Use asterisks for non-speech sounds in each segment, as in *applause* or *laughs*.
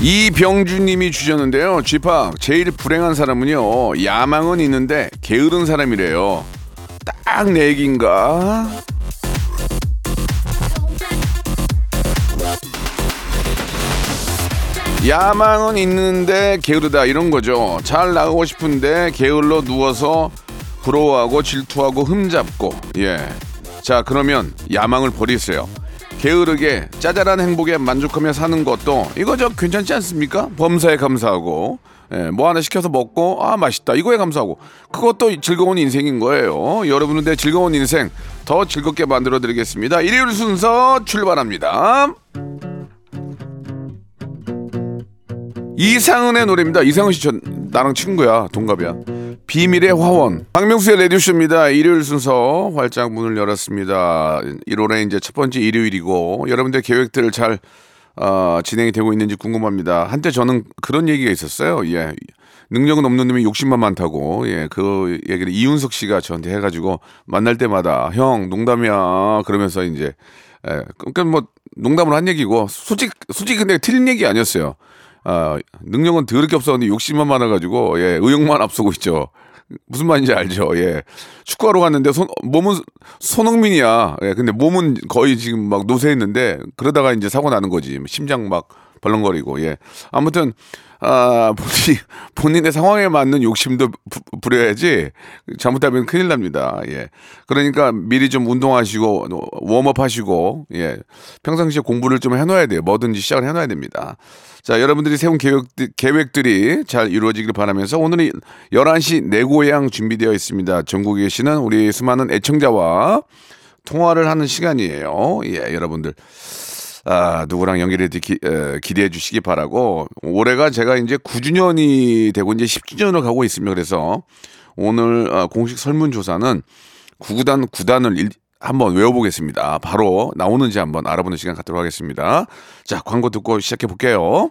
이병주님이 주셨는데요 p 제일 불행한 사람은요 야망은 있는데 게으른 사람이래요 딱 내 얘기인가? 야망은 있는데 게으르다 이런 거죠. 잘 나가고 싶은데 게을러 누워서 부러워하고 질투하고 흠잡고 예. 자 그러면 야망을 버리세요. 게으르게 짜잘한 행복에 만족하며 사는 것도 이거 저 괜찮지 않습니까? 범사에 감사하고 예, 뭐 하나 시켜서 먹고 아 맛있다 이거에 감사하고 그것도 즐거운 인생인 거예요. 여러분들의 즐거운 인생 더 즐겁게 만들어 드리겠습니다. 일요일 순서 출발합니다. 이상은의 노래입니다. 이상은 씨, 저 나랑 친구야. 동갑이야. 비밀의 화원. 박명수의 레디오쇼입니다. 일요일 순서 활짝 문을 열었습니다. 1월에 이제 첫 번째 일요일이고, 여러분들 계획들 잘, 어, 진행이 되고 있는지 궁금합니다. 한때 저는 그런 얘기가 있었어요. 예. 능력은 없는 놈이 욕심만 많다고, 예. 그 얘기를 이윤석 씨가 저한테 해가지고, 만날 때마다, 형, 농담이야. 그러면서 이제, 예. 그러니까 뭐, 농담을 한 얘기고, 솔직히, 솔직히 근데 틀린 얘기 아니었어요. 아, 능력은 더럽게 없었는데 욕심만 많아가지고, 예, 의욕만 앞서고 있죠. 무슨 말인지 알죠? 예. 축구하러 갔는데, 손, 몸은 손흥민이야. 예, 근데 몸은 거의 지금 막 노쇠했는데, 그러다가 이제 사고 나는 거지. 심장 막 벌렁거리고, 예. 아무튼, 아, 본인, 본인의 상황에 맞는 욕심도 부, 부려야지, 잘못하면 큰일 납니다. 예. 그러니까 미리 좀 운동하시고, 웜업 하시고, 예. 평상시에 공부를 좀 해놔야 돼요. 뭐든지 시작을 해놔야 됩니다. 자, 여러분들이 세운 계획, 계획들이 잘 이루어지길 바라면서 오늘은 11시 내 고향 준비되어 있습니다. 전국에 계시는 우리 수많은 애청자와 통화를 하는 시간이에요. 예, 여러분들. 아, 누구랑 연결해 기, 에, 기대해 주시기 바라고. 올해가 제가 이제 9주년이 되고 이제 10주년을 가고 있습니다. 그래서 오늘 어, 공식 설문조사는 구구단 구단을 일, 한번 외워보겠습니다. 바로 나오는지 한번 알아보는 시간 갖도록 하겠습니다. 자, 광고 듣고 시작해 볼게요.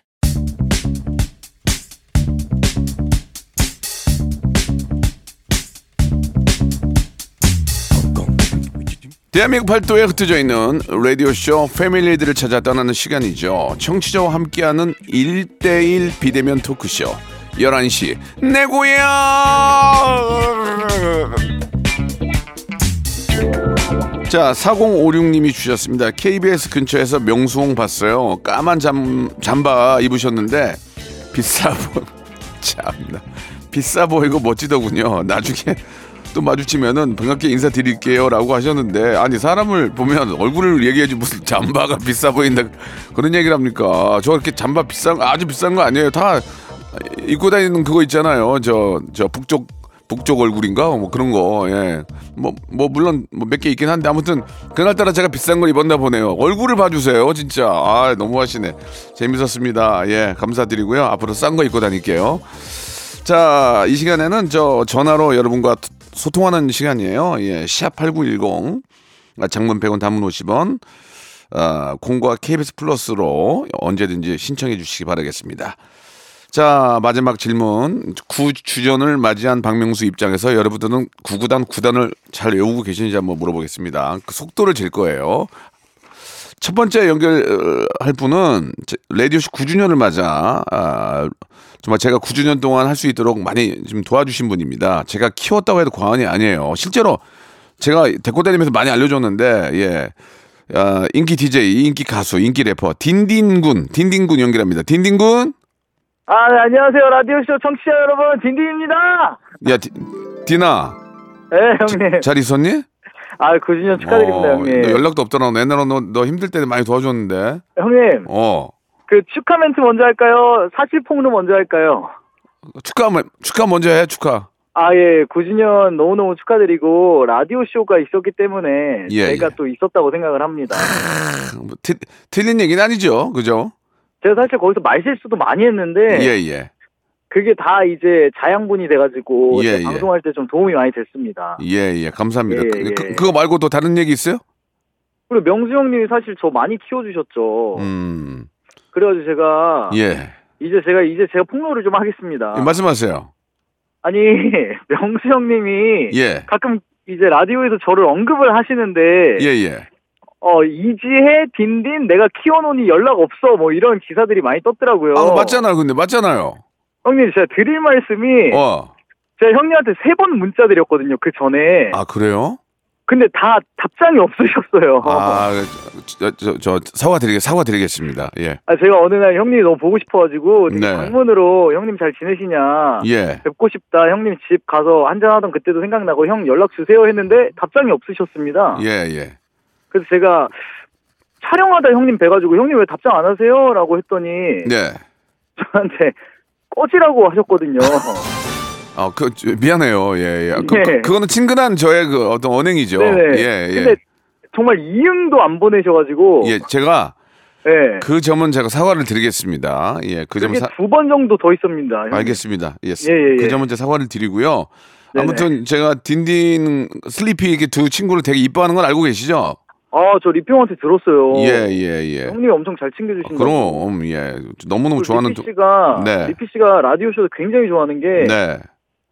대한민국 팔도에 흩어져 있는 라디오쇼 패밀리들을 찾아 떠나는 시간이죠. 청취자와 함께하는 1대1 비대면 토크쇼. 11시, 내 고향! 자, 4056님이 주셨습니다. KBS 근처에서 명수홍 봤어요. 까만 잠, 잠바 입으셨는데, 비싸 보, *laughs* 참나. 비싸 보이고 멋지더군요. 나중에 또 마주치면은 반갑게 인사드릴게요 라고 하셨는데 아니 사람을 보면 얼굴을 얘기해지 무슨 잠바가 비싸 보인다 그런 얘기를 합니까? 저 이렇게 잠바 비싼 거 아주 비싼 거 아니에요? 다 입고 다니는 그거 있잖아요. 저 저 북쪽 북쪽 얼굴인가? 뭐 그런 거예뭐 뭐 물론 뭐 몇 개 있긴 한데 아무튼 그날따라 제가 비싼 걸 입었나 보네요. 얼굴을 봐주세요 진짜. 아 너무 하시네. 재밌었습니다. 예 감사드리고요. 앞으로 싼 거 입고 다닐게요. 자, 이 시간에는 저 전화로 여러분과 소통하는 시간이에요. 예, 샵8910 장문 100원 단문 50원 아, 공과 KBS 플러스로 언제든지 신청해 주시기 바라겠습니다. 자, 마지막 질문. 구주전을 맞이한 박명수 입장에서 여러분들은 구구단 구단을 잘 외우고 계시는지 한번 물어보겠습니다. 그 속도를 잴 거예요. 첫 번째 연결할 분은 제- 라디오쇼 9주년을 맞아 아, 정말 제가 9주년 동안 할 수 있도록 많이 좀 도와주신 분입니다. 제가 키웠다고 해도 과언이 아니에요. 실제로 제가 데리고 다니면서 많이 알려줬는데 예. 아, 인기 DJ, 인기 가수, 인기 래퍼 딘딘군, 딘딘군 연결합니다. 딘딘군, 아, 네, 안녕하세요. 라디오쇼 청취자 여러분, 딘딘입니다. 야 디- 디나, 네, 형님. 잘 있었니? 아, 9주년 축하드립니다, 어, 형님. 너 연락도 없더라. 옛날에 너, 너 힘들 때 많이 도와줬는데. 형님, 어. 그 축하 멘트 먼저 할까요? 사실 폭로 먼저 할까요? 축하, 뭐- 축하 먼저 해, 축하. 아, 예, 9주년 너무너무 축하드리고, 라디오쇼가 있었기 때문에 예, 제가 예. 또 있었다고 생각을 합니다. 뭐, 티- 틀린 얘기는 아니죠. 그죠? 제가 사실 거기서 말실수도 많이 했는데, 예, 예. 그게 다 이제 자양분이 돼가지고, 예, 예. 방송할 때 좀 도움이 많이 됐습니다. 예, 예. 감사합니다. 예, 그, 예. 그, 그거 말고 또 다른 얘기 있어요? 그리고 명수 형님이 사실 저 많이 키워주셨죠. 음. 그래가지고 제가, 예. 이제 제가, 이제 제가 폭로를 좀 하겠습니다. 예, 말씀하세요. 아니, *laughs* 명수 형님이 예. 가끔 이제 라디오에서 저를 언급을 하시는데, 예, 예. 어, 이지혜, 딘딘, 내가 키워놓으니 연락 없어, 뭐 이런 기사들이 많이 떴더라고요. 아, 맞잖아요. 근데 맞잖아요. 형님, 제가 드릴 말씀이, 어. 제가 형님한테 세 번 문자 드렸거든요, 그 전에. 아, 그래요? 근데 다 답장이 없으셨어요. 아, 저, 저, 저 사과드리겠, 사과드리겠습니다. 예. 아, 제가 어느 날 형님이 너무 보고 싶어가지고, 네. 방문으로 형님 잘 지내시냐. 예. 뵙고 싶다. 형님 집 가서 한잔 하던 그때도 생각나고, 형 연락 주세요 했는데, 답장이 없으셨습니다. 예, 예. 그래서 제가 촬영하다 형님 뵈가지고, 형님 왜 답장 안 하세요? 라고 했더니, 네. 저한테 꺼지라고 하셨거든요. 아, 그, 저, 미안해요. 예, 예. 그, 예. 그, 그거는 친근한 저의 그 어떤 언행이죠. 네네. 예, 예. 근데 정말 이응도 안 보내셔가지고, 예, 제가 예. 그 점은 제가 사과를 드리겠습니다. 예, 그 점은 사, 두번 정도 더 있습니다. 형님. 알겠습니다. 예, 예, 예, 그 예. 점은 제가 사과를 드리고요. 네네. 아무튼 제가 딘딘 슬리피 이렇게 두 친구를 되게 이뻐하는 건 알고 계시죠? 아, 저 리평한테 들었어요. 예, 예, 예. 형님이 엄청 잘 챙겨주신다고. 그럼 예 너무너무 좋아하는 슬리피 씨가 네. 슬리피 씨가 라디오 쇼를 굉장히 좋아하는 게 네.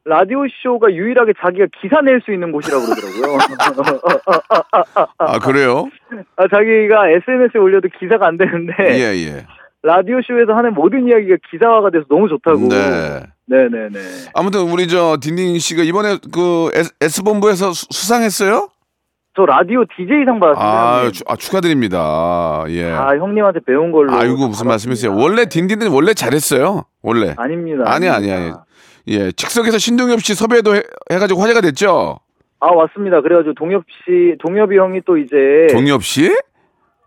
라디오 쇼가 유일하게 자기가 기사 낼 수 있는 곳이라고 그러더라고요. *laughs* 아 그래요? 아, 자기가 SNS에 올려도 기사가 안 되는데 예, 예. 라디오 쇼에서 하는 모든 이야기가 기사화가 돼서 너무 좋다고. 네. 네네네. 아무튼 우리 저 딘딘 씨가 이번에 그 S 본부에서 수상했어요? 저 라디오 DJ상 받았습니다. 아. 추- 아, 축하드립니다. 예. 아, 형님한테 배운 걸로. 아이고 무슨. 말씀이세요? 원래 딘딘은 원래 잘했어요. 원래. 아닙니다. 아니 아니. 아니. 예, 즉석에서 신동엽 씨 섭외도 해, 해가지고 화제가 됐죠. 아, 왔습니다. 그래가지고 동엽 씨, 동엽이 형이 또 이제. 동엽 씨?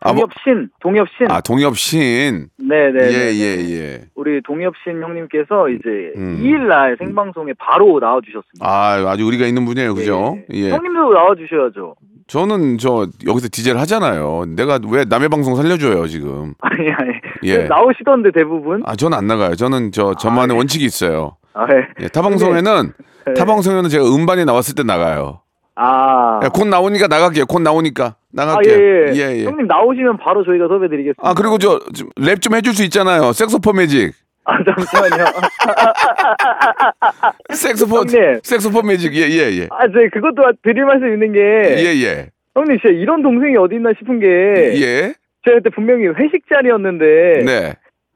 아, 뭐- 동엽 신, 동엽 신. 아 동엽 신. 네네. 예, 예, 예. 우리 동엽 신 형님께서 이제 음. 2일날 생방송에 바로 나와주셨습니다. 아, 아주 우리가 있는 분이에요, 그죠? 예. 예. 형님도 나와주셔야죠. 저는 저 여기서 디제를 하잖아요. 내가 왜 남의 방송 살려줘요 지금? *laughs* 아니, 아니. 예. 나오시던데 대부분. 아, 저는 안 나가요. 저는 저 저만의 원칙이 있어요. 아, 예. 예, 타 방송에는 네. 타 방송에는 제가 음반이 나왔을 때 나가요. 아. 예, 곧 나오니까 나갈게요. 곧 나오니까 아, 나갈게요. 예, 예. 예, 예. 형님 나오시면 바로 저희가 섭외드리겠습니다. 아 그리고 저 랩 좀 해줄 수 있잖아요. 색소폰 매직. 아, 잠시만요. *laughs* 색소폰 형님. 색소폰 매직. 예, 예, 예. 아, 저 그것도 드릴 말씀 있는 게. 예, 예. 형님, 진짜 이런 동생이 어디 있나 싶은 게. 예. 제가 그때 분명히 회식 자리였는데. 네.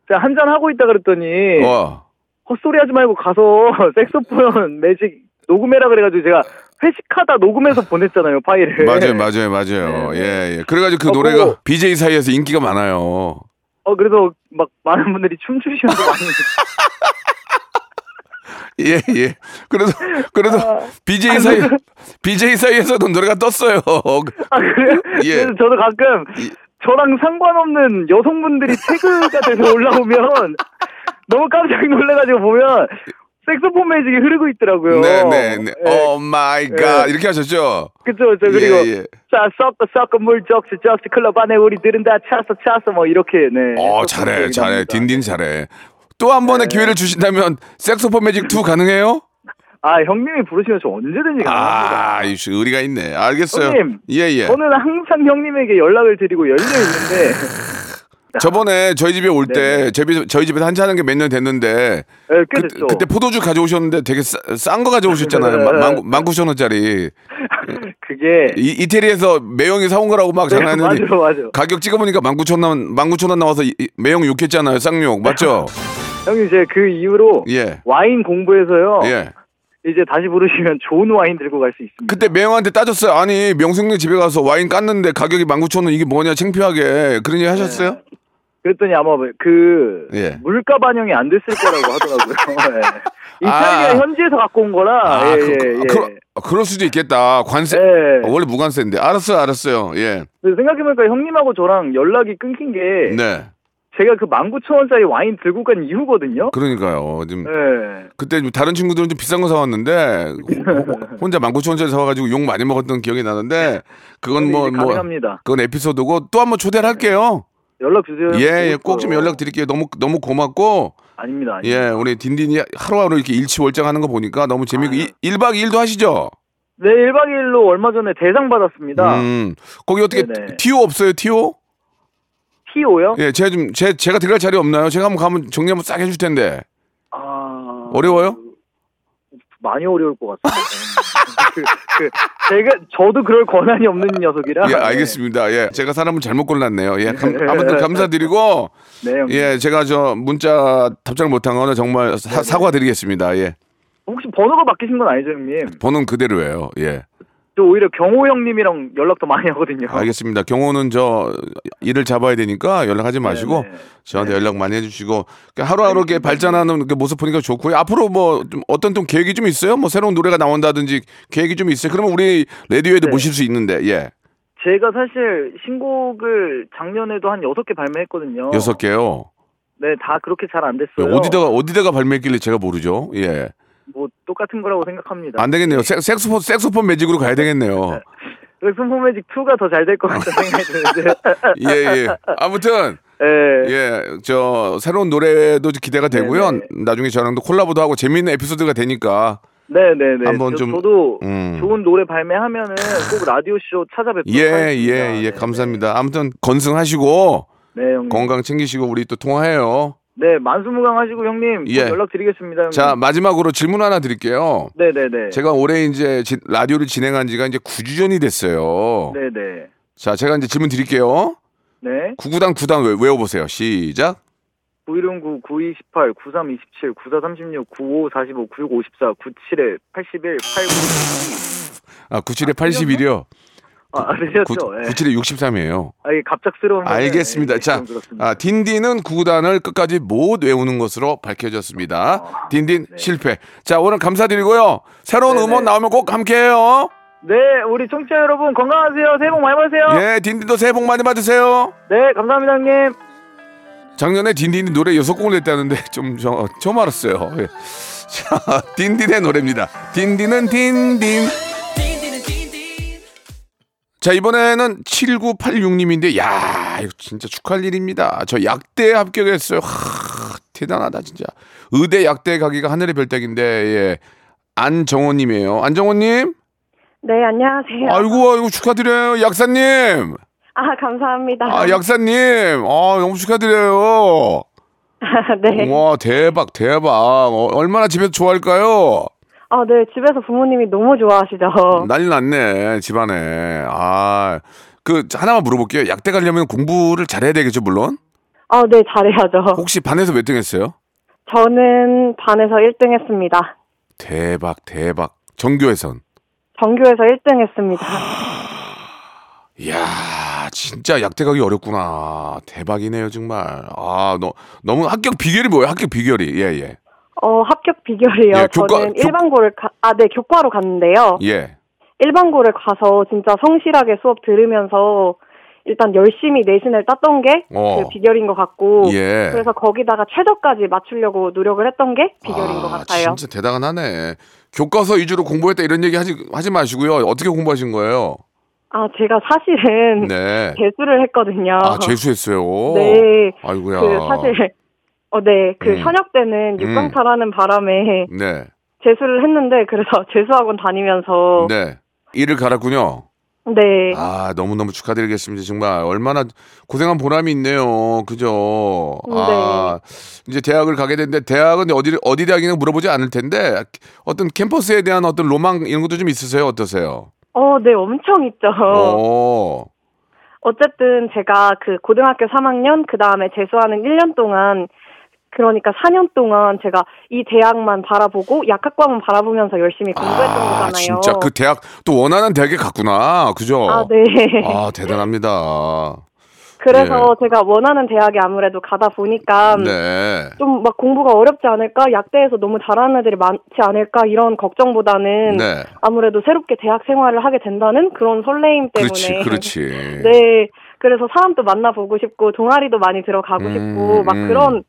제가 한잔 하고 있다 그랬더니. 어. 헛소리 하지 말고 가서 *laughs* 색소폰 매직 녹음해라 그래가지고 제가 회식하다 녹음해서 보냈잖아요 파일을. 맞아요, 맞아요, 맞아요. 네, 예, 예. 그래가지고 그 어, 노래가 그거- BJ 사이에서 인기가 많아요. 어 그래서 막 많은 분들이 춤추시면서 많이. *laughs* 예, 예. 그래서 그래서 아, BJ 아, 사이 그래서- BJ 사이에서도 노래가 떴어요. *laughs* 아 그래요? 예. 그래서 저도 가끔 저랑 상관없는 여성분들이 태그가 돼서 *laughs* 올라오면 너무 깜짝 놀래가지고 보면 색소폰 매직이 흐르고 있더라고요. 네, 네, 네. 예. Oh my God. 예. 이렇게 하셨죠? 그쵸, 저 그리고 예, 예. 자 섞어 섞어 물 적시 적시 클럽 안에 우리들은 다 찼어 찼어 뭐 이렇게 네. 어, 잘해, 잘해. 딘딘 잘해. 또 한 번의 네. 기회를 주신다면 색소폰 매직 2 가능해요? 아 형님이 부르시면 저 언제든지 가능합니다. 아, 이씨 의리가 있네. 알겠어요. 형님, 예, 예. 저는 항상 형님에게 연락을 드리고 열려 있는데 *laughs* 저번에 저희 집에 올때 네네. 저희, 저희 집에서 한잔 하는 게 몇 년 됐는데 네, 꽤 그, 됐죠. 그 때 포도주 가져오셨는데 되게 싼 거 가져오셨잖아요. 만, 구천 원짜리. *laughs* 그게 이, 이태리에서 매형이 사온 거라고 막 네, 장난했는데 맞아 맞아. 가격 찍어보니까 만 구천 원, 만 구천 원 나와서 이- 매형 욕했잖아요. 쌍욕 맞죠? *laughs* 형님 제가 그 이후로 예, 와인 공부해서요. 예. 이제 다시 부르시면 좋은 와인 들고 갈 수 있습니다. 그때 매형한테 따졌어요. 아니 명승님 집에 가서 와인 깠는데 가격이 만 구천 원 이게 뭐냐 창피하게 그런 얘기 하셨어요? 그랬더니 아마 그 예. 물가 반영이 안 됐을 거라고 하더라고요. 네. *laughs* 이탈리아 아. 현지에서 갖고 온 거라. 아, 예, 그, 예, 예. 그러, 그럴 수도 있겠다. 관세. 예. 어, 원래 무관세인데. 알았어요, 알았어요. 예. 생각해보니까 형님하고 저랑 연락이 끊긴 게 네. 제가 그 19,000원짜리 와인 들고 간 이후거든요. 그러니까요. 지금 예. 그때 좀 다른 친구들은 좀 비싼 거 사왔는데 호- 혼자 19,000원짜리 사와가지고 욕 많이 먹었던 기억이 나는데 그건 뭐, 이제 뭐 가능합니다. 그건 에피소드고 또 한번 초대를 할게요. 연락 주세요. 예, 예, 꼭 좀 연락 드릴게요. 너무 너무 고맙고 아닙니다. 아닙니다. 예, 우리 딘딘이 하루하루 이렇게 일치월장하는 거 보니까 너무 재미있고 아유. 일 1박 2일도 하시죠? 네, 1박 2일로 얼마 전에 대상 받았습니다. 음. 거기 어떻게 네네. 티오 없어요? 티오? T.O.요? 예, 제가 좀 제, 제가 들어갈 자리 없나요? 제가 한번 가면 정리 한번 싹 해줄 텐데. 아... 어려워요? 많이 어려울 것 같습니다. 그, 그, 제가, 저도 그럴 권한이 없는 녀석이라. 예, 알겠습니다. 예, 제가 사람을 잘못 골랐네요. 예, 감, 아무튼 감사드리고 네, 형님. 예, 제가 저 문자 답장을 못한 거는 정말 사, 사과드리겠습니다. 예, 혹시 번호가 바뀌신 건 아니죠, 형님? 번호는 그대로예요. 예, 저 오히려 경호 형님이랑 연락도 많이 하거든요. 알겠습니다. 경호는 저 일을 잡아야 되니까 연락하지 마시고 네네. 저한테 연락 많이 해주시고 그러니까 하루하루 이렇게 발전하는 그 모습 보니까 좋고요. 앞으로 뭐 좀 어떤 좀 계획이 좀 있어요? 뭐 새로운 노래가 나온다든지 계획이 좀 있어요? 그러면 우리 라디오에도 네. 모실 수 있는데 예, 제가 사실 신곡을 작년에도 한 여섯 개 발매했거든요. 여섯 개요. 네, 다 그렇게 잘 안 됐어요. 어디다가 어디다가 발매했길래 제가 모르죠? 예, 뭐 똑같은 거라고 생각합니다. 안 되겠네요. 색, 색소폰 색소폰 매직으로 가야 되겠네요. 엑스폰 매직 2가 더 잘 될 것 같다는 *laughs* 생각이 드는데. 예, 예. 아무튼 예. 예, 저 새로운 노래도 기대가 되고요. 네네. 나중에 저랑도 콜라보도 하고 재미있는 에피소드가 되니까 네 네 네. 한번 저, 좀- 저도 음. 좋은 노래 발매하면은 꼭 라디오 쇼 찾아뵙도록 예, 하겠습니다. 예, 예, 네, 감사합니다. 아무튼 건승하시고 네. 건강 챙기시고 우리 또 통화해요. 네, 만수무강하시고 형님 꼭 예. 연락드리겠습니다. 형님. 자, 마지막으로 질문 하나 드릴게요. 네네네. 제가 올해 이제 지- 라디오를 진행한 지가 이제 9주 전이 됐어요. 네네. 자, 제가 이제 질문 드릴게요. 네. 구구단 구단 외- 외워보세요. 시작. 9109, 9218, 9327, 9436, 95, 45, 96, 54, 97에 81, 89. 아, 97에 81이요. 아, 아시죠? 예. 97에 63이에요. 아, 이게 갑작스러운. 알겠습니다. 예, 자, 좀 그렇습니다. 아, 딘딘은 구단을 끝까지 못 외우는 것으로 밝혀졌습니다. 아, 딘딘 실패. 자, 오늘 감사드리고요. 새로운 네네. 음원 나오면 꼭 함께해요. 네, 우리 청취자 여러분 건강하세요. 새해 복 많이 받으세요. 예, 딘딘도 새해 복 많이 받으세요. 네, 감사합니다, 형님. 작년에 딘딘이 노래 여섯 곡을 냈다는데 *laughs* 좀 저, 처음 알았어요. 예. 자, *laughs* 딘딘의 노래입니다. 딘딘은 딘딘. 자, 이번에는 7986님인데, 야, 이거 진짜 축하할 일입니다. 저 약대에 합격했어요. 하, 대단하다, 진짜. 의대 약대 가기가 하늘의 별따기인데, 예. 안정호님이에요. 안정호님? 네, 안녕하세요. 아이고, 아이고, 축하드려요. 약사님! 아, 감사합니다. 아, 약사님! 아, 너무 축하드려요. *laughs* 네. 와 대박 대박 어, 얼마나 집에서 좋아할까요? 아, 네, 집에서 부모님이 너무 좋아하시죠. *laughs* 난리 났네 집안에 아 그 하나만 물어볼게요 약대 가려면 공부를 잘해야 되겠죠 물론 아, 네, 잘해야죠. *laughs* 혹시 반에서 몇 등 했어요? 저는 반에서 1등 했습니다. 대박 대박 전교에선 전교에서 1등 했습니다. 이야 진짜 약대 가기 어렵구나 대박이네요 정말 아 너 너무 합격 비결이 뭐예요 합격 비결이 예 예 어, 합격 비결이요. 예, 교과- 저는 교- 일반고를 가, 아, 네, 교과로 갔는데요. 예. 일반고를 가서 진짜 성실하게 수업 들으면서 일단 열심히 내신을 땄던 게그 어. 비결인 것 같고 예. 그래서 거기다가 최저까지 맞추려고 노력을 했던 게 비결인 것 아, 같아요. 진짜 대단하네 교과서 위주로 공부했다 이런 얘기 하지 하지 마시고요 어떻게 공부하신 거예요? 아, 제가 사실은 네. *laughs* 재수를 했거든요. 아 재수했어요. 네. 아이고야. 그 사실 어, 네, 그 음. 현역 때는 육강탈하는 바람에 네. 재수를 했는데 그래서 *laughs* 재수학원 다니면서 네. 일을 갈았군요. 네, 아 너무 너무 축하드리겠습니다. 정말 얼마나 고생한 보람이 있네요. 그죠? 아 이제 대학을 가게 됐는데 대학은 어디 어디 대학이냐 물어보지 않을 텐데 어떤 캠퍼스에 대한 어떤 로망 이런 것도 좀 있으세요? 어떠세요? 어, 네, 엄청 있죠. 오. 어쨌든 제가 그 고등학교 3학년 그 다음에 재수하는 1년 동안 그러니까 4년 동안 제가 이 대학만 바라보고 약학과만 바라보면서 열심히 공부했던 아 거잖아요. 진짜 그 대학 또 원하는 대학에 갔구나. 그죠? 아, 네. 아, 대단합니다. 그래서 제가 원하는 대학에 아무래도 가다 보니까 네. 좀막 공부가 어렵지 않을까, 약대에서 너무 잘하는 애들이 많지 않을까 이런 걱정보다는 네. 아무래도 새롭게 대학 생활을 하게 된다는 그런 설레임 때문에 그렇지, 그렇지. *laughs* 네. 그래서 사람도 만나보고 싶고 동아리도 많이 들어가고 음, 싶고 막 음. 그런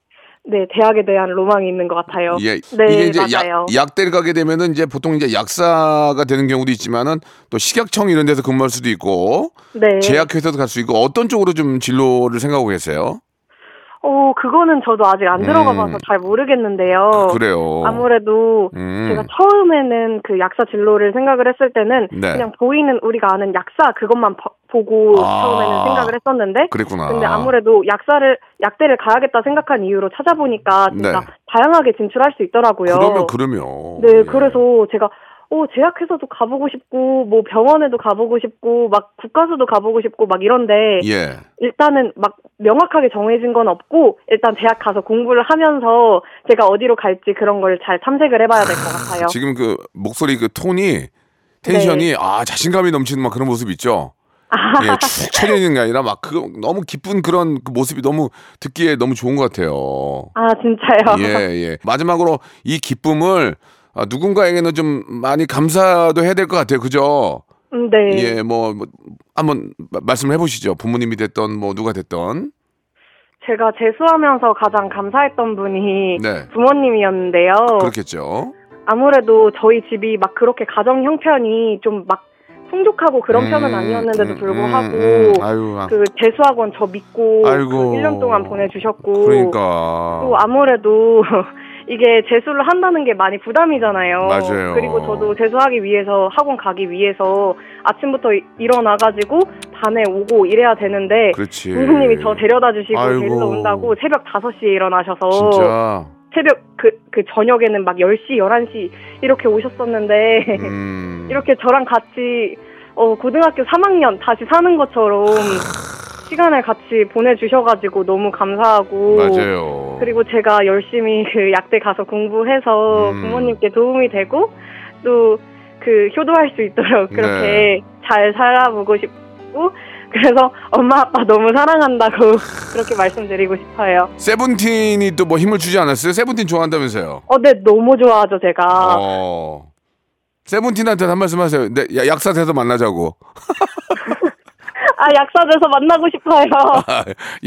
네 대학에 대한 로망이 있는 것 같아요. 예, 네 이게 이제 맞아요. 약, 약대를 가게 되면은 이제 보통 이제 약사가 되는 경우도 있지만은 또 식약청 이런 데서 근무할 수도 있고 네. 제약회사도 갈 수 있고 어떤 쪽으로 좀 진로를 생각하고 계세요? 어 그거는 저도 아직 안 들어가봐서 음. 잘 모르겠는데요. 그래요. 아무래도 음. 제가 처음에는 그 약사 진로를 생각을 했을 때는 네. 그냥 보이는 우리가 아는 약사 그것만 버- 보고 아. 처음에는 생각을 했었는데 그랬구나. 근데 아무래도 약사를 약대를 가야겠다 생각한 이유로 찾아보니까 진짜 네. 다양하게 진출할 수 있더라고요. 그러면 그러면 네, 예. 그래서 제가 어 제약회사도 가보고 싶고 뭐 병원에도 가보고 싶고 막 국가수도 가보고 싶고 막 이런데 예. 일단은 막 명확하게 정해진 건 없고 일단 대학 가서 공부를 하면서 제가 어디로 갈지 그런 걸 잘 탐색을 해봐야 될 것 같아요. 지금 그 목소리 그 톤이 텐션이 아 자신감이 넘치는 막 그런 모습 있죠. 예, 축 처져 있는 게 아니라 막 그 너무 기쁜 그런 그 모습이 너무 듣기에 너무 좋은 것 같아요. 아 진짜요? 예, 예. 마지막으로 이 기쁨을 아, 누군가에게는 좀 많이 감사도 해야 될 것 같아요. 그죠? 음, 네. 예, 뭐, 뭐 한번 마- 말씀을 해보시죠. 부모님이 됐던 뭐 누가 됐던. 제가 재수하면서 가장 감사했던 분이 네. 부모님이었는데요. 그렇겠죠. 아무래도 저희 집이 막 그렇게 가정 형편이 좀 막 풍족하고 그런 편은 음, 아니었는데도 음, 불구하고 음, 음. 아유, 아, 그 재수학원 저 믿고 아이고. 그 1년 동안 보내주셨고 그러니까. 또 아무래도 이게 재수를 한다는 게 많이 부담이잖아요. 맞아요. 그리고 저도 재수하기 위해서 학원 가기 위해서 아침부터 이- 일어나가지고 밤에 오고 이래야 되는데 그렇지. 부모님이 저 데려다 주시고. 데리러 온다고 새벽 5시에 일어나셔서 진짜. 새벽 그, 그 저녁에는 막 10시, 11시 이렇게 오셨었는데 음. *laughs* 이렇게 저랑 같이 어, 고등학교 3학년 다시 사는 것처럼 시간을 같이 보내주셔가지고 너무 감사하고 맞아요. 그리고 제가 열심히 그 약대 가서 공부해서 음. 부모님께 도움이 되고 또 그 효도할 수 있도록 그렇게 네. 잘 살아보고 싶고 그래서 엄마 아빠 너무 사랑한다고 *laughs* 그렇게 말씀드리고 싶어요. 세븐틴이 또 뭐 힘을 주지 않았어요? 세븐틴 좋아한다면서요? 어, 네 너무 좋아하죠 제가. 어. 세븐틴한테 한 말씀 하세요. 네, 야, 약사 돼서 만나자고. *laughs* 아 약사 돼서 만나고 싶어요.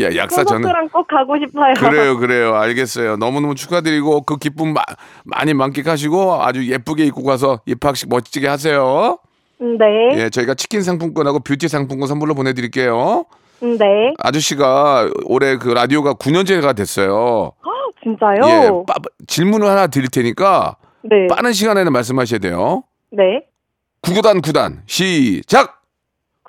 야, *laughs* 약사 저는. 꼭 가고 싶어요. 그래요, 그래요. 알겠어요. 너무너무 축하드리고 그 기쁨 마, 많이 만끽하시고 아주 예쁘게 입고 가서 입학식 멋지게 하세요. 음, 네. 예, 저희가 치킨 상품권하고 뷰티 상품권 선물로 보내드릴게요. 음, 네. 아저씨가 올해 그 라디오가 9년째가 됐어요. 진짜요? 예, 빠, 질문을 하나 드릴 테니까 네. 빠른 시간에는 말씀하셔야 돼요. 네. 구구단 구단 시작.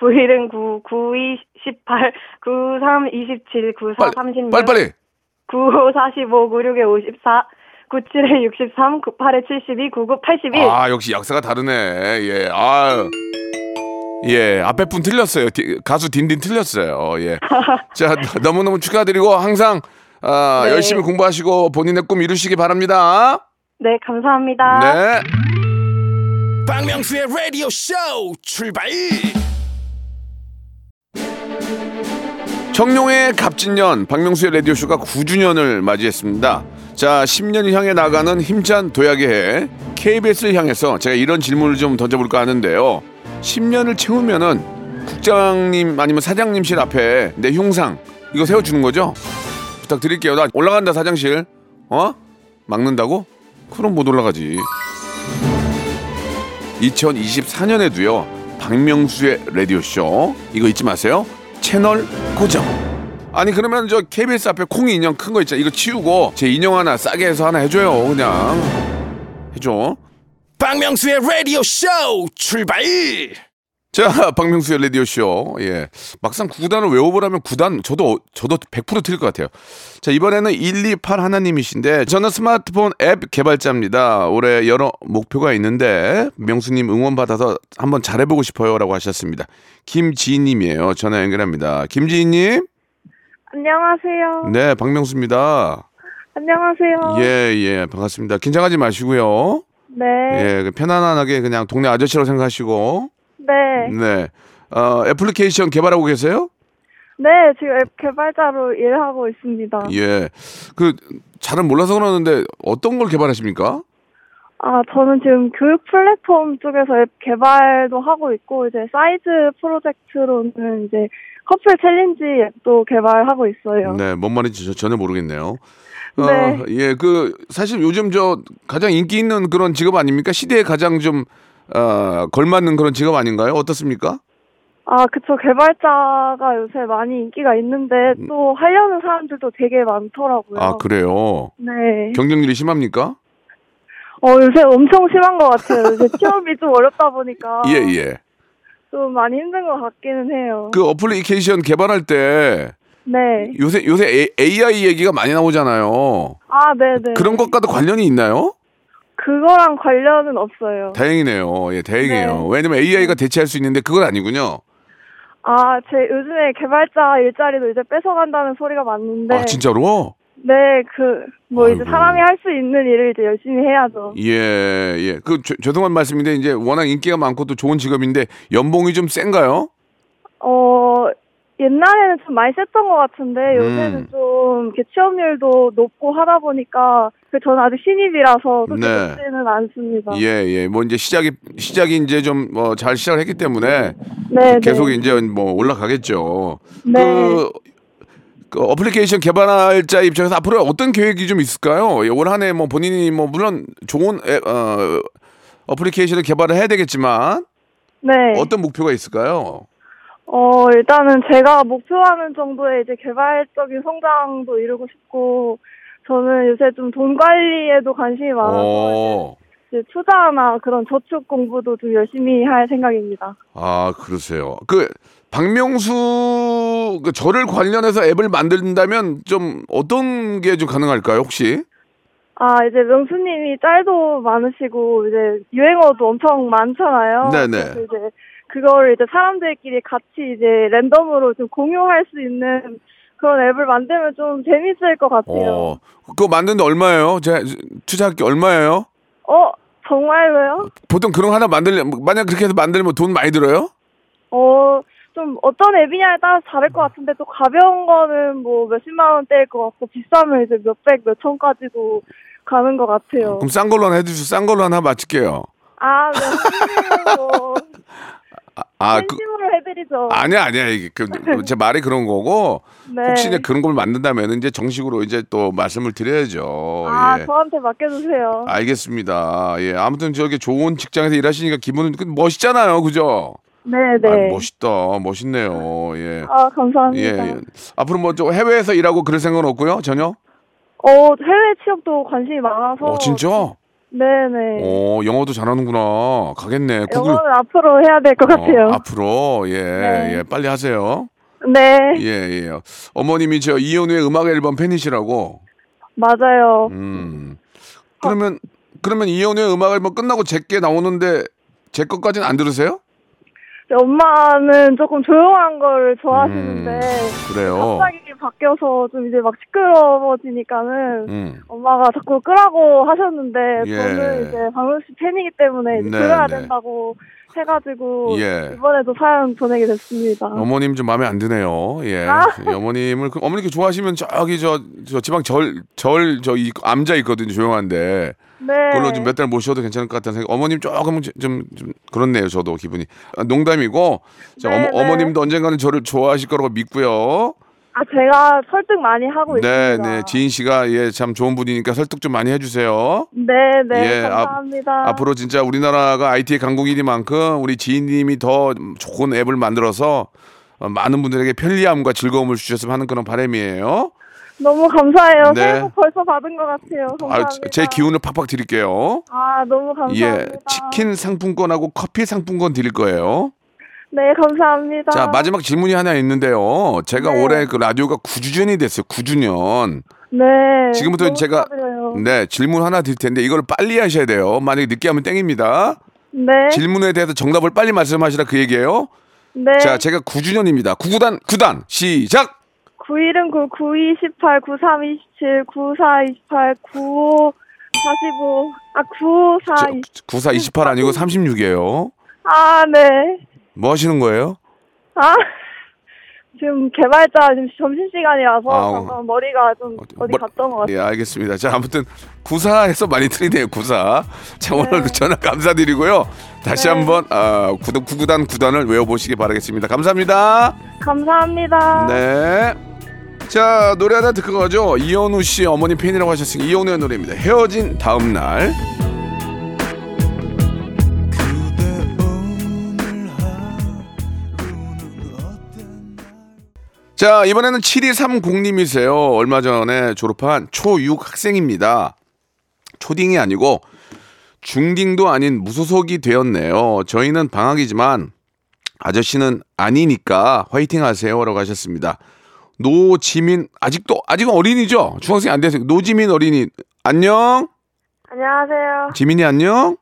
91은 9, 92, 18, 93, 27, 94, 빨리 36, 빨리 빨리. 95, 45, 96에 54, 97에 63, 98에 72, 99, 81. 아 역시 약사가 다르네. 예, 아. 예, 앞에 분 틀렸어요. 디- 가수 딘딘 틀렸어요. 예. *laughs* 자, 너무너무 축하드리고 항상 아, 네. 열심히 공부하시고 본인의 꿈 이루시기 바랍니다. 네, 감사합니다. 네. 박명수의 라디오 쇼 출발 청룡의 갑진년 박명수의 라디오쇼가 9주년을 맞이했습니다. 자, 10년을 향해 나가는 힘찬 도약의 해 KBS를 향해서 제가 이런 질문을 좀 던져볼까 하는데요. 10년을 채우면은 국장님 아니면 사장님실 앞에 내 흉상 이거 세워주는 거죠? 부탁드릴게요. 나 올라간다 사장실. 어? 막는다고? 그럼 못 올라가지. 2024년에도요. 박명수의 라디오쇼 이거 잊지 마세요. 채널 고정. 아니 그러면 저 KBS 앞에 콩이 인형 큰 거 있잖아. 이거 치우고 제 인형 하나 싸게 해서 하나 해줘요. 그냥 해줘. 박명수의 라디오 쇼 출발 자, *laughs* 박명수의 라디오 쇼. 예. 막상 구단을 외워보라면 구단 저도 저도 100% 틀릴 것 같아요. 자, 이번에는 128 하나님이신데 저는 스마트폰 앱 개발자입니다. 올해 여러 목표가 있는데 명수님 응원 받아서 한번 잘해보고 싶어요 라고 하셨습니다. 김지희님이에요. 전화 연결합니다. 김지희님. 안녕하세요. 네, 박명수입니다. 안녕하세요. 예, 예, 반갑습니다. 긴장하지 마시고요. 네. 예, 그 편안하게 그냥 동네 아저씨라고 생각하시고. 네. 네. 어, 애플리케이션 개발하고 계세요? 네, 지금 앱 개발자로 일하고 있습니다. 예. 그 잘은 몰라서 그러는데 어떤 걸 개발하십니까? 아, 저는 지금 교육 플랫폼 쪽에서 앱 개발도 하고 있고, 이제 사이즈 프로젝트로는 이제 커플 챌린지 앱도 개발하고 있어요. 네, 뭔 말인지 저- 전혀 모르겠네요. 어, 네. 예, 그 사실 요즘 저 가장 인기 있는 그런 직업 아닙니까? 시대에 가장 좀 어, 걸맞는 그런 직업 아닌가요? 어떻습니까? 아, 그쵸. 개발자가 요새 많이 인기가 있는데, 또 하려는 사람들도 되게 많더라고요. 아, 그래요. 네. 경쟁률이 심합니까? 어, 요새 엄청 심한 것 같아요. 요새 취업이 좀 어렵다 보니까. *laughs* 예, 예. 좀 많이 힘든 것 같기는 해요. 그 어플리케이션 개발할 때 네. 요새 요새 AI 얘기가 많이 나오잖아요. 아, 네네. 그런 것과도 관련이 있나요? 그거랑 관련은 없어요. 다행이네요. 예, 다행이에요. 네. 왜냐면 AI가 대체할 수 있는데 그건 아니군요. 아, 제 요즘에 개발자 일자리도 이제 뺏어간다는 소리가 많은데. 아, 진짜로? 네, 그, 뭐 이제 아이고. 사람이 할 수 있는 일을 이제 열심히 해야죠. 예, 예. 그 죄- 죄송한 말씀인데 이제 워낙 인기가 많고 또 좋은 직업인데 연봉이 좀 센가요? 어, 옛날에는 좀 많이 셌던 것 같은데 요새는 음. 좀 이렇게 취업률도 높고 하다 보니까 그 저는 아직 신입이라서 그렇게 네. 높지는 않습니다. 예, 예. 뭐 이제 시작이 시작이 이제 좀뭐잘 시작을 했기 때문에 네, 계속 네. 이제 뭐 올라가겠죠. 네. 그, 그 어플리케이션 개발자 입장에서 앞으로 어떤 계획이 좀 있을까요? 예, 올 한해 뭐 본인이 뭐 물론 좋은 애, 어, 어플리케이션을 개발을 해야 되겠지만 네. 어떤 목표가 있을까요? 어, 일단은 제가 목표하는 정도의 이제 개발적인 성장도 이루고 싶고, 저는 요새 좀 돈 관리에도 관심이 많아서, 어. 이제 투자나 그런 저축 공부도 좀 열심히 할 생각입니다. 아, 그러세요. 그 박명수 그 저를 관련해서 앱을 만든다면 좀 어떤 게 좀 가능할까요, 혹시? 아, 이제 명수님이 짤도 많으시고, 이제 유행어도 엄청 많잖아요. 네네. 이제 그걸 이제 사람들끼리 같이 이제 랜덤으로 좀 공유할 수 있는 그런 앱을 만들면 좀 재밌을 것 같아요. 어. 그거 만드는데 얼마예요? 제가 투자할 게 얼마예요? 어, 정말로요? 보통 그런 거 하나 만들려 만약 그렇게 해서 만들면 돈 많이 들어요? 어, 좀 어떤 앱이냐에 따라서 다를 것 같은데 또 가벼운 거는 뭐 몇십만 원대일 것 같고 비싸면 이제 몇백, 몇천까지도 가는 것 같아요. 그럼 싼 걸로 하나 해주세요. 싼 걸로 하나 맞출게요. 아, 네. *laughs* 뭐, 아, 그, 해드리죠. 아니야, 아니야. 이게 그, 제 말이 그런 거고 네. 혹시나 그런 걸 만든다면 이제 정식으로 이제 또 말씀을 드려야죠. 아, 예. 저한테 맡겨주세요. 알겠습니다. 예, 아무튼 저기 좋은 직장에서 일하시니까 기분은 그 멋있잖아요, 그죠? 네 네. 아, 멋있다, 멋있네요. 예. 아, 예, 감사합니다. 예. 앞으로 뭐 좀 해외에서 일하고 그럴 생각은 없고요, 전혀. 어, 해외 취업도 관심이 많아서. 어, 진짜? 네네. 어, 영어도 잘하는구나. 가겠네. 구글. 영어는 앞으로 해야 될 것 같아요. 어, 앞으로 예, 네. 예, 빨리 하세요. 네, 예, 예. 어머님이 저 이현우의 음악 앨범 팬이시라고. 맞아요. 음. 그러면 그러면 이현우의 음악 앨범 끝나고 제게 나오는데 제 것까지는 안 들으세요? 엄마는 조금 조용한 걸 좋아하시는데 음, 그래요. 갑자기 바뀌어서 좀 이제 막 시끄러워지니까는 음. 엄마가 자꾸 끄라고 하셨는데 예. 저는 이제 박명수 씨 팬이기 때문에 네, 들어야 네. 된다고 해가지고 예. 이번에도 사연 보내게 됐습니다. 어머님 좀 마음에 안 드네요. 예. 아. 예, 어머님을 그 어머니께 좋아하시면 저기 저, 저 지방 절 절저이 암자 있거든요. 조용한데. 네. 그걸로 좀 몇 달 모셔도 괜찮을 것 같다는 생각. 어머님 조금 좀, 좀, 좀 그렇네요. 저도 기분이. 아, 농담이고. 자, 네, 어머, 네. 어머님도 언젠가는 저를 좋아하실 거라고 믿고요. 아 제가 설득 많이 하고 네, 있습니다. 네. 지인 씨가 예, 참 좋은 분이니까 설득 좀 많이 해주세요. 네, 네, 예, 앞- 감사합니다. 앞 으로 진짜 우리나라가 IT 강국이니만큼 우리 지인님이 더 좋은 앱을 만들어서 어, 많은 분들에게 편리함과 즐거움을 주셨으면 하는 그런 바람이에요. 너무 감사해요. 네. 새해 복 벌써 받은 것 같아요. 아, 감사합니다. 제 기운을 팍팍 드릴게요. 아 너무 감사합니다. 예, 치킨 상품권하고 커피 상품권 드릴 거예요. 네, 감사합니다. 자 마지막 질문이 하나 있는데요. 제가 네. 올해 그 라디오가 9주년이 됐어요. 9주년. 네. 지금부터 너무 제가 축하드려요. 네 질문 하나 드릴 텐데 이걸 빨리 하셔야 돼요. 만약에 늦게 하면 땡입니다. 네. 질문에 대해서 정답을 빨리 말씀하시라 그 얘기예요. 네. 자 제가 9주년입니다. 9구단 9단 시작. 91은 9, 92, 18, 93, 27, 94, 28, 95, 45, 아, 94, 20. 94 28 아니고 36이에요. 아, 네. 뭐 하시는 거예요? 아, *laughs* 지금 개발자 지금 점심시간이라서 아우. 잠깐 머리가 좀 어디- 뭐- 갔던 것 같아요. 예, 알겠습니다. 자, 아무튼 구사에서 많이 틀리네요. 구사. 자, 오늘 전화 감사드리고요. 다시 네. 한번 아, 구구, 구구단 구단을 외워보시기 바라겠습니다. 감사합니다. 감사합니다. 네. 자, 노래 하나 듣고 가죠. 이현우 씨 어머니 팬이라고 하셨으니 이현우의 노래입니다. 헤어진 다음 날. 자, 이번에는 7230님이세요. 얼마 전에 졸업한 초6 학생입니다. 초딩이 아니고 중딩도 아닌 무소속이 되었네요. 저희는 방학이지만 아저씨는 아니니까 화이팅 하세요라고 하셨습니다. 노지민 아직도 아직은 어린이죠? 중학생 안 돼서 노지민 어린이 안녕. 안녕하세요. 지민이 안녕.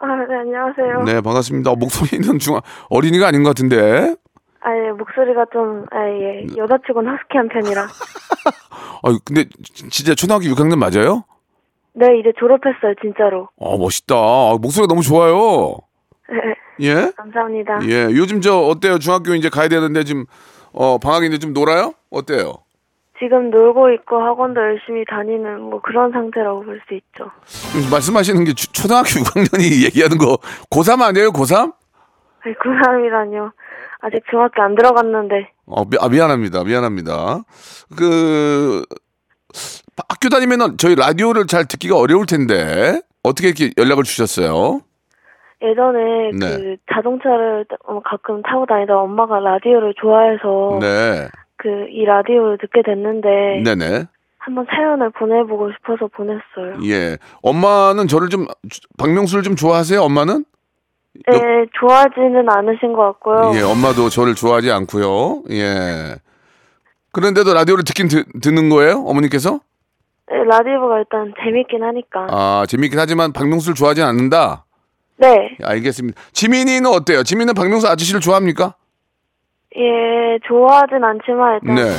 아, 네, 안녕하세요. 네 반갑습니다. 어, 목소리는 중 어린이가 아닌 것 같은데. 아, 예, 목소리가 좀, 아, 예, 여자치고는 허스키한 편이라. *laughs* 아 근데 지- 진짜 초등학교 6학년 맞아요? 네, 이제 졸업했어요, 진짜로. 어 멋있다. 아, 목소리가 너무 좋아요. 네, *laughs* 예? 감사합니다. 예. 요즘 저 어때요? 중학교 이제 가야 되는데 지금 어 방학인데 좀 놀아요? 어때요? 지금 놀고 있고 학원도 열심히 다니는 뭐 그런 상태라고 볼 수 있죠. 지금 말씀하시는 게 초- 초등학교 *laughs* 6학년이 얘기하는 거 고3 아니에요? 고3? 아니, 그 사람이라뇨. 아직 중학교 안 들어갔는데. 어, 미, 아, 미안합니다. 미안합니다. 그, 학교 다니면은 저희 라디오를 잘 듣기가 어려울 텐데, 어떻게 이렇게 연락을 주셨어요? 예전에 네. 그 자동차를 어, 가끔 타고 다니다 엄마가 라디오를 좋아해서 네. 그 이 라디오를 듣게 됐는데 네네. 한번 사연을 보내보고 싶어서 보냈어요. 예. 엄마는 저를 좀, 박명수를 좀 좋아하세요? 엄마는? 네, 좋아하지는 않으신 것 같고요. 예, 엄마도 저를 좋아하지 않고요. 예. 그런데도 라디오를 듣긴 듣, 듣는 거예요? 어머니께서? 네, 라디오가 일단 재밌긴 하니까. 아, 재밌긴 하지만 박명수를 좋아하지 않는다? 네, 예, 알겠습니다. 지민이는 어때요? 지민이는 박명수 아저씨를 좋아합니까? 예, 좋아하진 않지만 일단 네.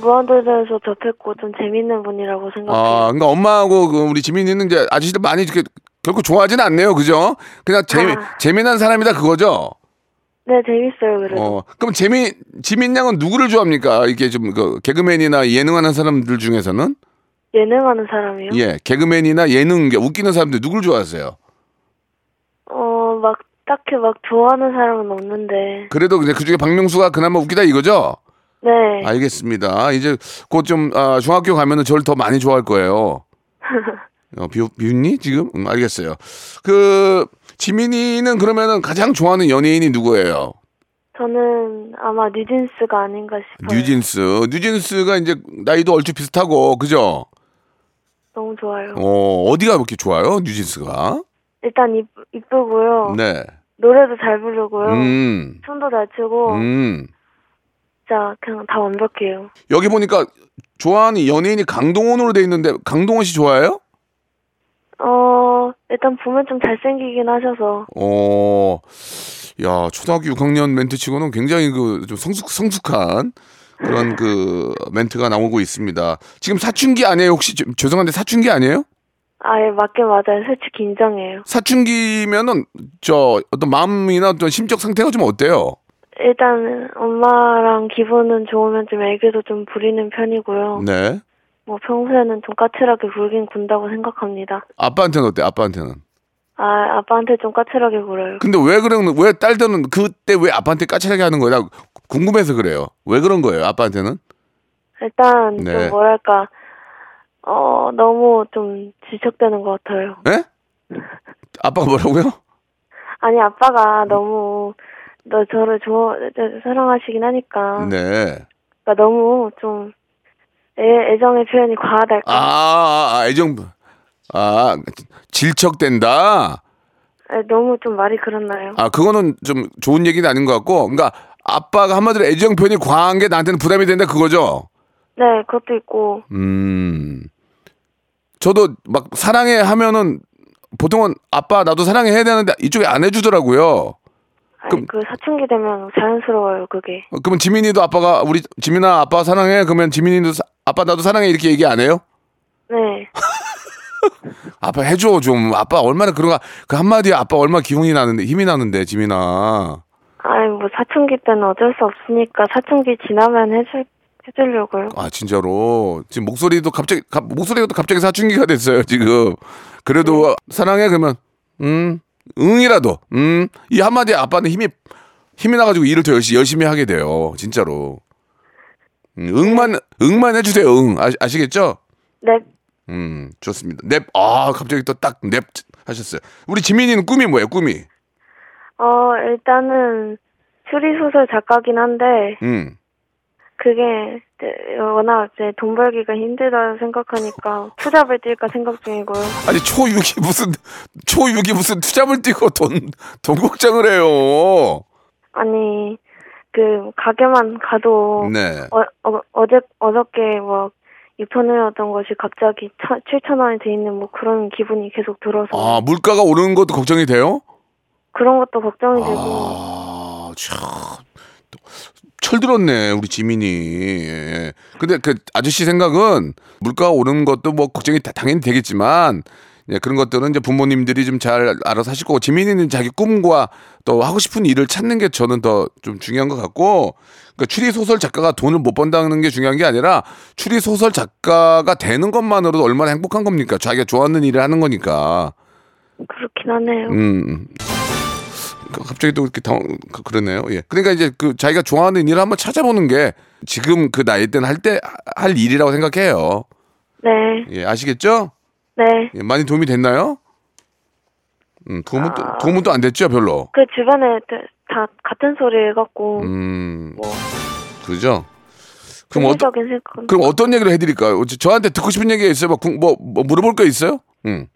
무한도전에서 접했고 좀 재밌는 분이라고 생각해요. 아, 그러니까 엄마하고 그 우리 지민이는 이제 아저씨들 많이 이렇게 결코 좋아하지는 않네요, 그죠? 그냥 재미 아. 재미난 사람이다 그거죠. 네, 재밌어요, 그래도. 어, 그럼 재미 지민 양은 누구를 좋아합니까? 이게 좀 그 개그맨이나 예능하는 사람들 중에서는 예능하는 사람이요? 예, 개그맨이나 예능 웃기는 사람들 누구를 좋아하세요? 어, 막 딱히 막 좋아하는 사람은 없는데. 그래도 그냥 그 중에 박명수가 그나마 웃기다 이거죠? 네. 알겠습니다. 이제 곧좀 아, 중학교 가면은 저를 더 많이 좋아할 거예요. *laughs* 어, 비, 비웃니 지금? 음, 알겠어요. 그 지민이는 그러면은 가장 좋아하는 연예인이 누구예요? 저는 아마 뉴진스가 아닌가 싶어요. 뉴진스. 뉴진스가 이제 나이도 얼추 비슷하고 그죠? 너무 좋아요. 어 어디가 그렇게 좋아요? 뉴진스가? 일단 이, 이쁘고요. 네. 노래도 잘 부르고요. 음. 춤도 잘 추고 음. 진짜 그냥 다 완벽해요. 여기 보니까 좋아하는 연예인이 강동원으로 돼 있는데 강동원 씨 좋아해요? 어, 일단 보면 좀 잘생기긴 하셔서 어. 야, 초등학교 6학년 멘트 치고는 굉장히 그 좀 성숙 성숙한 그런 그 멘트가 나오고 있습니다. 지금 사춘기 아니에요? 혹시 저- 죄송한데 사춘기 아니에요? 아예 맞긴 맞아요. 솔직히 긴장해요. 사춘기면은 저 어떤 마음이나 어떤 심적 상태가 좀 어때요? 일단 엄마랑 기분은 좋으면 좀 애교도 좀 부리는 편이고요. 네. 뭐 평소에는 좀 까칠하게 굴긴 군다고 생각합니다. 아빠한테는 어때? 아빠한테는? 아 아빠한테 좀 까칠하게 굴어요. 근데 왜 그런 왜 딸들은 그때 왜 아빠한테 까칠하게 하는 거야? 나 궁금해서 그래요. 왜 그런 거예요? 아빠한테는? 일단 네. 좀 뭐랄까 어 너무 좀 지적되는 것 같아요. 예? 아빠가 뭐라고요? 아니 아빠가 너무 너 저를 좋아 사랑하시긴 하니까 네. 그러니까 너무 좀 애, 애정의 표현이 과하달까. 아, 아, 아, 애정 아 질척된다. 아, 너무 좀 말이 그렇나요? 아 그거는 좀 좋은 얘기는 아닌 것 같고, 그러니까 아빠가 한마디로 애정 표현이 과한 게 나한테는 부담이 된다 그거죠. 네, 그것도 있고 음. 저도 막 사랑해 하면은 보통은 아빠 나도 사랑해 해야 되는데 이쪽에 안 해주더라고요. 아니, 그럼- 그 사춘기 되면 자연스러워요 그게. 어, 그러면 지민이도 아빠가 우리 지민아 아빠 사랑해 그러면 지민이도 사- 아빠 나도 사랑해 이렇게 얘기 안 해요? 네, *laughs* 아빠 해줘 좀 아빠 얼마나 그런가 그 한마디에 아빠 얼마나 기운이 나는데 힘이 나는데 지민아 아 아니 뭐 사춘기 때는 어쩔 수 없으니까 사춘기 지나면 해줄 해주려고요. 아 진짜로 지금 목소리도 갑자기 가- 목소리가 또 갑자기 사춘기가 됐어요 지금. 그래도 사랑해 그러면 음 응이라도 음 이 한마디에 아빠는 힘이 힘이 나가지고 일을 더 열심히 열심히 하게 돼요 진짜로. 음, 응만 응만 해주세요 응 아, 아시겠죠? 네. 음 좋습니다. 넵 아 갑자기 또 딱 넵 하셨어요. 우리 지민이는 꿈이 뭐예요 꿈이? 어 일단은 추리 소설 작가긴 한데 음 그게 워낙 이제 돈 벌기가 힘들다 생각하니까 투잡을 뛸까 생각 중이고요. 아니 초6이 무슨 초6이 무슨 투잡을 뛰고 돈 돈 걱정을 해요. 아니 그 가게만 가도 네. 어, 어, 어제 어저께 뭐 6천 원이었던 것이 갑자기 7천 원이 돼 있는 뭐 그런 기분이 계속 들어서 아 물가가 오르는 것도 걱정이 돼요? 그런 것도 걱정이 되고 아, 참. 철들었네, 우리 지민이. 예. 근데 그 아저씨 생각은 물가가 오르는 것도 뭐 걱정이 다 당연히 되겠지만, 예, 그런 것들은 이제 부모님들이 좀 잘 알아서 하실 거고, 지민이는 자기 꿈과 또 하고 싶은 일을 찾는 게 저는 더 좀 중요한 것 같고, 그러니까 추리 소설 작가가 돈을 못 번다는 게 중요한 게 아니라, 추리 소설 작가가 되는 것만으로도 얼마나 행복한 겁니까? 자기가 좋아하는 일을 하는 거니까. 그렇긴 하네요. 음. 그- 갑자기 또 이렇게 당 그- 그러네요. 예. 그러니까 이제 그 자기가 좋아하는 일을 한번 찾아보는 게 지금 그 나이 때는 할 때 할 일이라고 생각해요. 네, 예, 아시겠죠? 네. 예, 많이 도움이 됐나요? 음, 도움은 또, 아. 도움은 또 안 됐죠, 별로. 그 주변에 다- 다 같은 소리 해갖고 음, 뭐 그러죠. 그럼 어떤 생각. 그럼 어떤 얘기를 해드릴까요? 저- 저한테 듣고 싶은 얘기가 있어요? 뭐, 궁- 뭐, 뭐 물어볼 거 있어요? 음, 어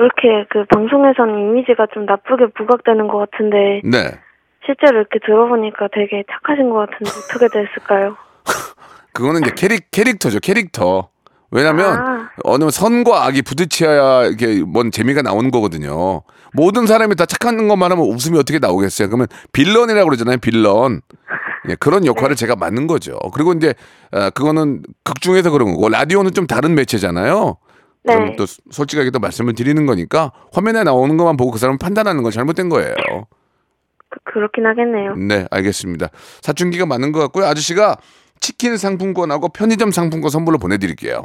이렇게 그 방송에서는 이미지가 좀 나쁘게 부각되는 것 같은데 네. 실제로 이렇게 들어보니까 되게 착하신 것 같은데 어떻게 됐을까요? *laughs* 그거는 이제 캐릭 캐릭터죠, 캐릭터. 왜냐면 아. 어느 선과 악이 부딪혀야 이게 뭔 재미가 나오는 거거든요. 모든 사람이 다 착한 것만 하면 웃음이 어떻게 나오겠어요? 그러면 빌런이라고 그러잖아요, 빌런. 예, 그런 역할을 제가 맡는 거죠. 그리고 이제 어, 그거는 극 중에서 그런 거고 라디오는 좀 다른 매체잖아요. 네. 그럼 또 솔직하게 또 말씀을 드리는 거니까 화면에 나오는 것만 보고 그 사람 을 판단하는 건 잘못된 거예요. 그, 그렇긴 하겠네요. 네, 알겠습니다. 사춘기가 맞는 것 같고요. 아저씨가 치킨 상품권하고 편의점 상품권 선물로 보내드릴게요.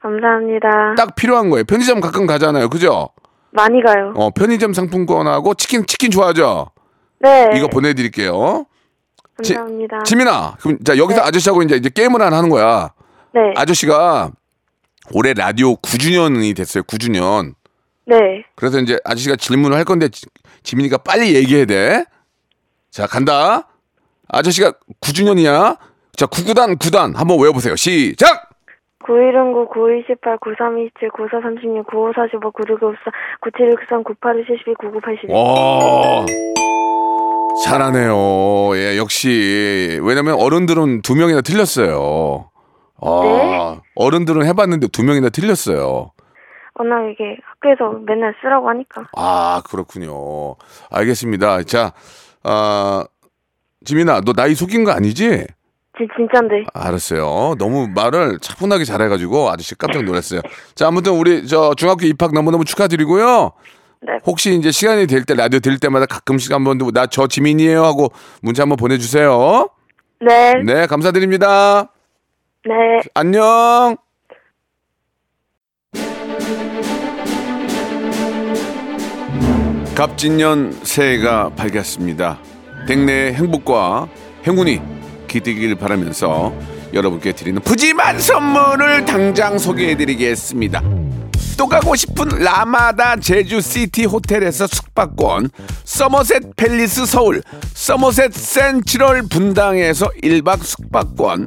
감사합니다. 딱 필요한 거예요. 편의점 가끔 가잖아요. 그죠? 많이 가요. 어, 편의점 상품권하고 치킨, 치킨 좋아하죠? 네. 이거 보내드릴게요. 지- 감사합니다. 지 민아, 그럼 자, 여기서 아저씨하고 이제, 이제 게임을 하나 하는 거야. 네. 아저씨가 올해 라디오 9주년이 됐어요. 9주년. 네. 그래서 이제 아저씨가 질문을 할 건데 지- 지민이가 빨리 얘기해야 돼. 자, 간다. 아저씨가 9주년이야. 자, 9구단 9단 한번 외워보세요. 시작! 9119, 9218, 9327, 9436, 9545, 9654, 9763, 9872, 9982. 와. 잘하네요. 예, 역시. 왜냐면 어른들은 두 명이나 틀렸어요. 아, 네? 어른들은 해봤는데 두 명이나 틀렸어요. 워낙 이게 학교에서 맨날 쓰라고 하니까. 아, 그렇군요. 알겠습니다. 자, 아, 지민아, 너 나이 속인 거 아니지? 진, 진짠데. 알았어요. 너무 말을 차분하게 잘해가지고 아저씨 깜짝 놀랐어요. 자, 아무튼 우리 저 중학교 입학 너무너무 축하드리고요. 네. 혹시 이제 시간이 될 때 라디오 들을 때마다 가끔씩 한번 나 저 지민이에요 하고 문자 한번 보내주세요. 네. 네, 감사드립니다. 네. 안녕. 갑진년 새해가 밝았습니다. 댁내의 행복과 행운이 기대길 바라면서 여러분께 드리는 푸짐한 선물을 당장 소개해드리겠습니다. 또 가고 싶은 라마다 제주시티 호텔에서 숙박권, 서머셋 팰리스 서울, 서머셋 센트럴 분당에서 1박 숙박권,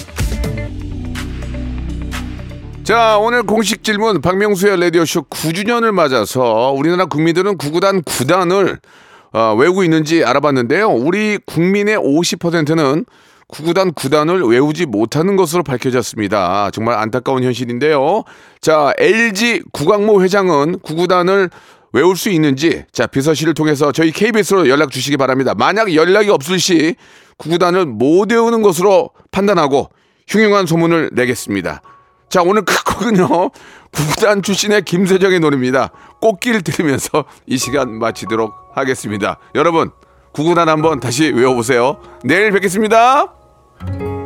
자, 오늘 공식 질문 박명수의 라디오쇼 9주년을 맞아서 우리나라 국민들은 구구단 9단을 어, 외우고 있는지 알아봤는데요. 우리 국민의 50%는 구구단 9단을 외우지 못하는 것으로 밝혀졌습니다. 정말 안타까운 현실인데요. 자, LG 구광모 회장은 구구단을 외울 수 있는지 자, 비서실을 통해서 저희 KBS로 연락 주시기 바랍니다. 만약 연락이 없을 시 구구단을 못 외우는 것으로 판단하고 흉흉한 소문을 내겠습니다. 자, 오늘 끝곡은요. *laughs* 구구단 출신의 김세정의 노래입니다. 꽃길 들으면서 이 시간 마치도록 하겠습니다. 여러분, 구구단 한번 다시 외워보세요. 내일 뵙겠습니다.